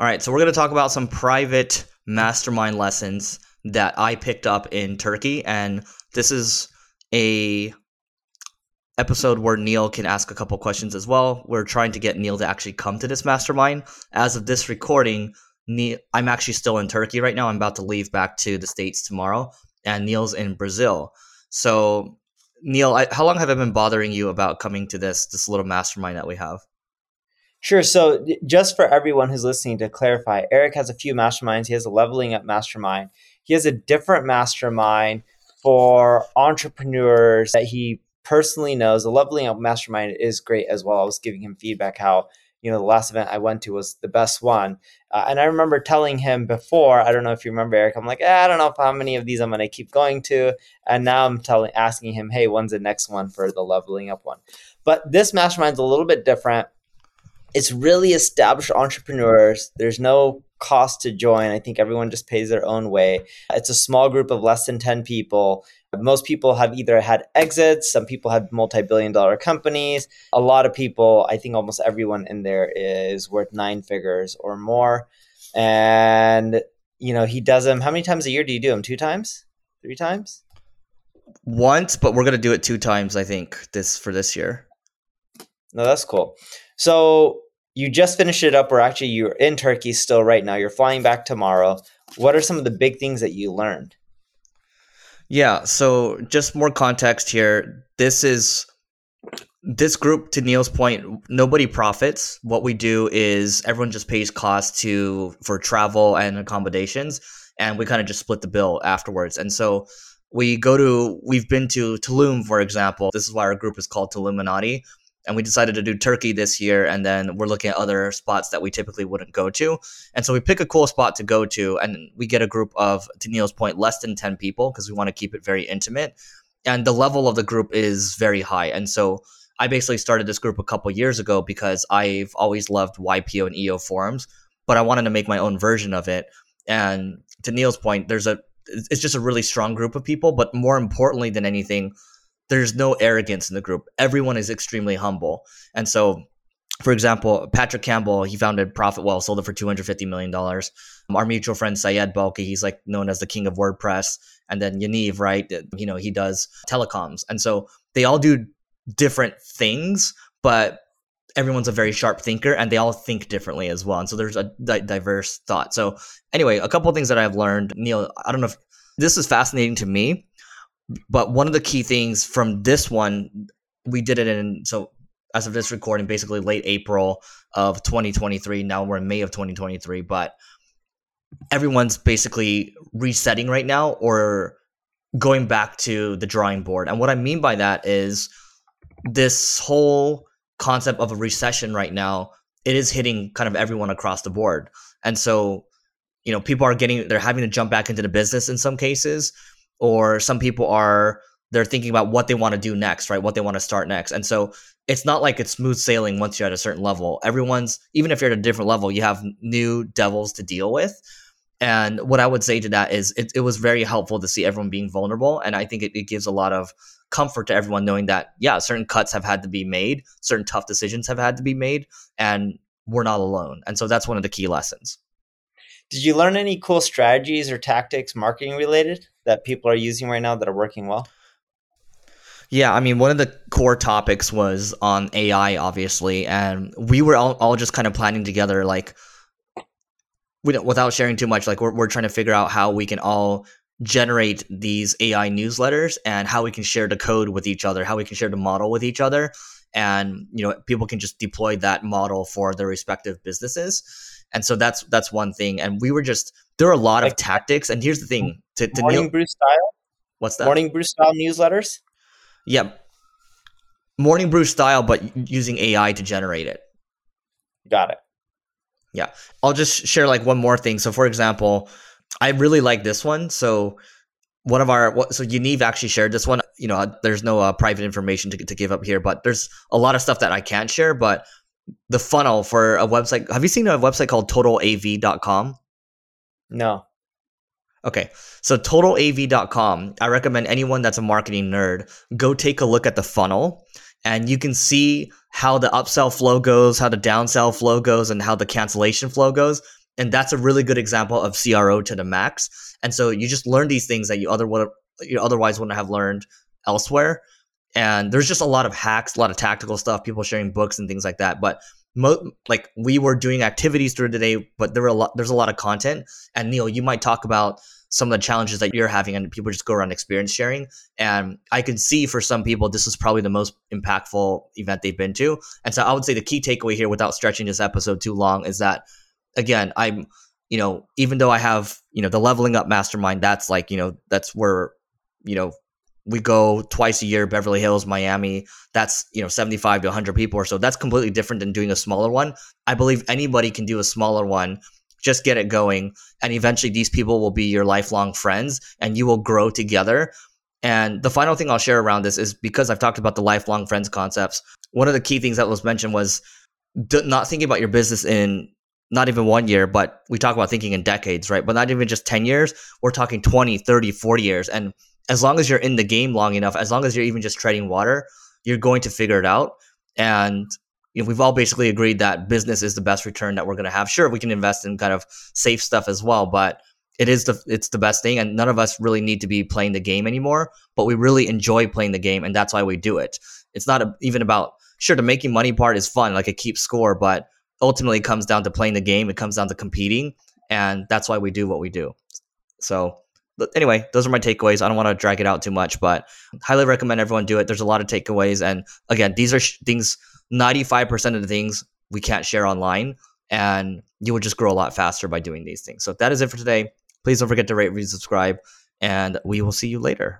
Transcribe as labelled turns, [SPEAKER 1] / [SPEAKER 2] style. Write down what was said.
[SPEAKER 1] All right, so we're going to talk about some private mastermind lessons that I picked up in Turkey, and this is a episode where Neil can ask a couple questions as well. We're trying to get Neil to actually come to this mastermind. As of this recording, Neil, I'm actually still in Turkey right now. I'm about to leave back to the states tomorrow, and Neil's in Brazil. So, Neil, I, how long have I been bothering you about coming to this this little mastermind that we have?
[SPEAKER 2] Sure. So, just for everyone who's listening to clarify, Eric has a few masterminds. He has a leveling up mastermind. He has a different mastermind for entrepreneurs that he personally knows. The leveling up mastermind is great as well. I was giving him feedback how you know the last event I went to was the best one, uh, and I remember telling him before. I don't know if you remember, Eric. I'm like, eh, I don't know how many of these I'm going to keep going to, and now I'm telling, asking him, hey, when's the next one for the leveling up one? But this mastermind's a little bit different it's really established entrepreneurs. There's no cost to join. I think everyone just pays their own way. It's a small group of less than 10 people. Most people have either had exits, some people have multi billion dollar companies. A lot of people, I think almost everyone in there is worth nine figures or more. And, you know, he does them. How many times a year do you do them? Two times? Three times?
[SPEAKER 1] Once, but we're going to do it two times, I think, this for this year.
[SPEAKER 2] No, that's cool. So you just finished it up, or actually you're in Turkey still right now. You're flying back tomorrow. What are some of the big things that you learned?
[SPEAKER 1] Yeah, so just more context here. This is this group to Neil's point, nobody profits. What we do is everyone just pays costs to for travel and accommodations and we kind of just split the bill afterwards. And so we go to we've been to Tulum for example. This is why our group is called Tuluminati and we decided to do Turkey this year. And then we're looking at other spots that we typically wouldn't go to. And so we pick a cool spot to go to, and we get a group of, to Neil's point, less than 10 people because we want to keep it very intimate. And the level of the group is very high. And so I basically started this group a couple years ago because I've always loved YPO and EO forums, but I wanted to make my own version of it. And to Neil's point, there's a, it's just a really strong group of people, but more importantly than anything, there's no arrogance in the group. Everyone is extremely humble. And so, for example, Patrick Campbell, he founded Profitwell, sold it for $250 million. Um, our mutual friend Syed Balkhi, he's like known as the king of WordPress. And then Yaniv, right? You know, he does telecoms. And so they all do different things, but everyone's a very sharp thinker and they all think differently as well. And so there's a di- diverse thought. So anyway, a couple of things that I've learned, Neil, I don't know if this is fascinating to me but one of the key things from this one, we did it in so as of this recording, basically late April of 2023. Now we're in May of 2023, but everyone's basically resetting right now or going back to the drawing board. And what I mean by that is this whole concept of a recession right now, it is hitting kind of everyone across the board. And so, you know, people are getting, they're having to jump back into the business in some cases or some people are they're thinking about what they want to do next, right? What they want to start next. And so it's not like it's smooth sailing once you're at a certain level. Everyone's even if you're at a different level, you have new devils to deal with. And what I would say to that is it, it was very helpful to see everyone being vulnerable. And I think it, it gives a lot of comfort to everyone knowing that, yeah, certain cuts have had to be made, certain tough decisions have had to be made, and we're not alone. And so that's one of the key lessons.
[SPEAKER 2] Did you learn any cool strategies or tactics marketing related that people are using right now that are working well?
[SPEAKER 1] Yeah, I mean, one of the core topics was on AI, obviously, and we were all, all just kind of planning together, like, we don't, without sharing too much, like, we're, we're trying to figure out how we can all generate these AI newsletters and how we can share the code with each other, how we can share the model with each other, and you know, people can just deploy that model for their respective businesses. And so that's that's one thing. And we were just there are a lot of tactics. And here's the thing:
[SPEAKER 2] to, to morning brew style.
[SPEAKER 1] What's that?
[SPEAKER 2] Morning brew style newsletters.
[SPEAKER 1] Yeah, morning brew style, but using AI to generate it.
[SPEAKER 2] Got it.
[SPEAKER 1] Yeah, I'll just share like one more thing. So, for example, I really like this one. So, one of our so Yaniv actually shared this one. You know, there's no uh, private information to to give up here, but there's a lot of stuff that I can't share. But the funnel for a website. Have you seen a website called totalav.com?
[SPEAKER 2] No.
[SPEAKER 1] Okay. So totalav.com, I recommend anyone that's a marketing nerd go take a look at the funnel and you can see how the upsell flow goes, how the downsell flow goes and how the cancellation flow goes and that's a really good example of CRO to the max. And so you just learn these things that you other would you otherwise wouldn't have learned elsewhere. And there's just a lot of hacks, a lot of tactical stuff, people sharing books and things like that. But mo- like we were doing activities through the day, but there were a lot. There's a lot of content. And Neil, you might talk about some of the challenges that you're having, and people just go around experience sharing. And I can see for some people, this is probably the most impactful event they've been to. And so I would say the key takeaway here, without stretching this episode too long, is that again, I'm you know, even though I have, you know, the leveling up mastermind, that's like, you know, that's where, you know, we go twice a year beverly hills miami. That's you know 75 to 100 people or so. That's completely different than doing a smaller one. I believe anybody can do a smaller one. Just get it going. And eventually these people will be your lifelong friends and you will grow together. And the final thing i'll share around this is because i've talked about the lifelong friends concepts one of the key things that was mentioned was not thinking about your business in not even one year, but we talk about thinking in decades, right? But not even just 10 years, we're talking 20, 30, 40 years. And as long as you're in the game long enough, as long as you're even just treading water, you're going to figure it out. And you know, we've all basically agreed that business is the best return that we're going to have. Sure, we can invest in kind of safe stuff as well, but it is the it's the best thing. And none of us really need to be playing the game anymore, but we really enjoy playing the game, and that's why we do it. It's not a, even about sure the making money part is fun, like it keeps score, but ultimately comes down to playing the game. It comes down to competing, and that's why we do what we do. So anyway, those are my takeaways. I don't want to drag it out too much, but highly recommend everyone do it. There's a lot of takeaways, and again, these are sh- things. Ninety-five percent of the things we can't share online, and you will just grow a lot faster by doing these things. So that is it for today. Please don't forget to rate, review, subscribe, and we will see you later.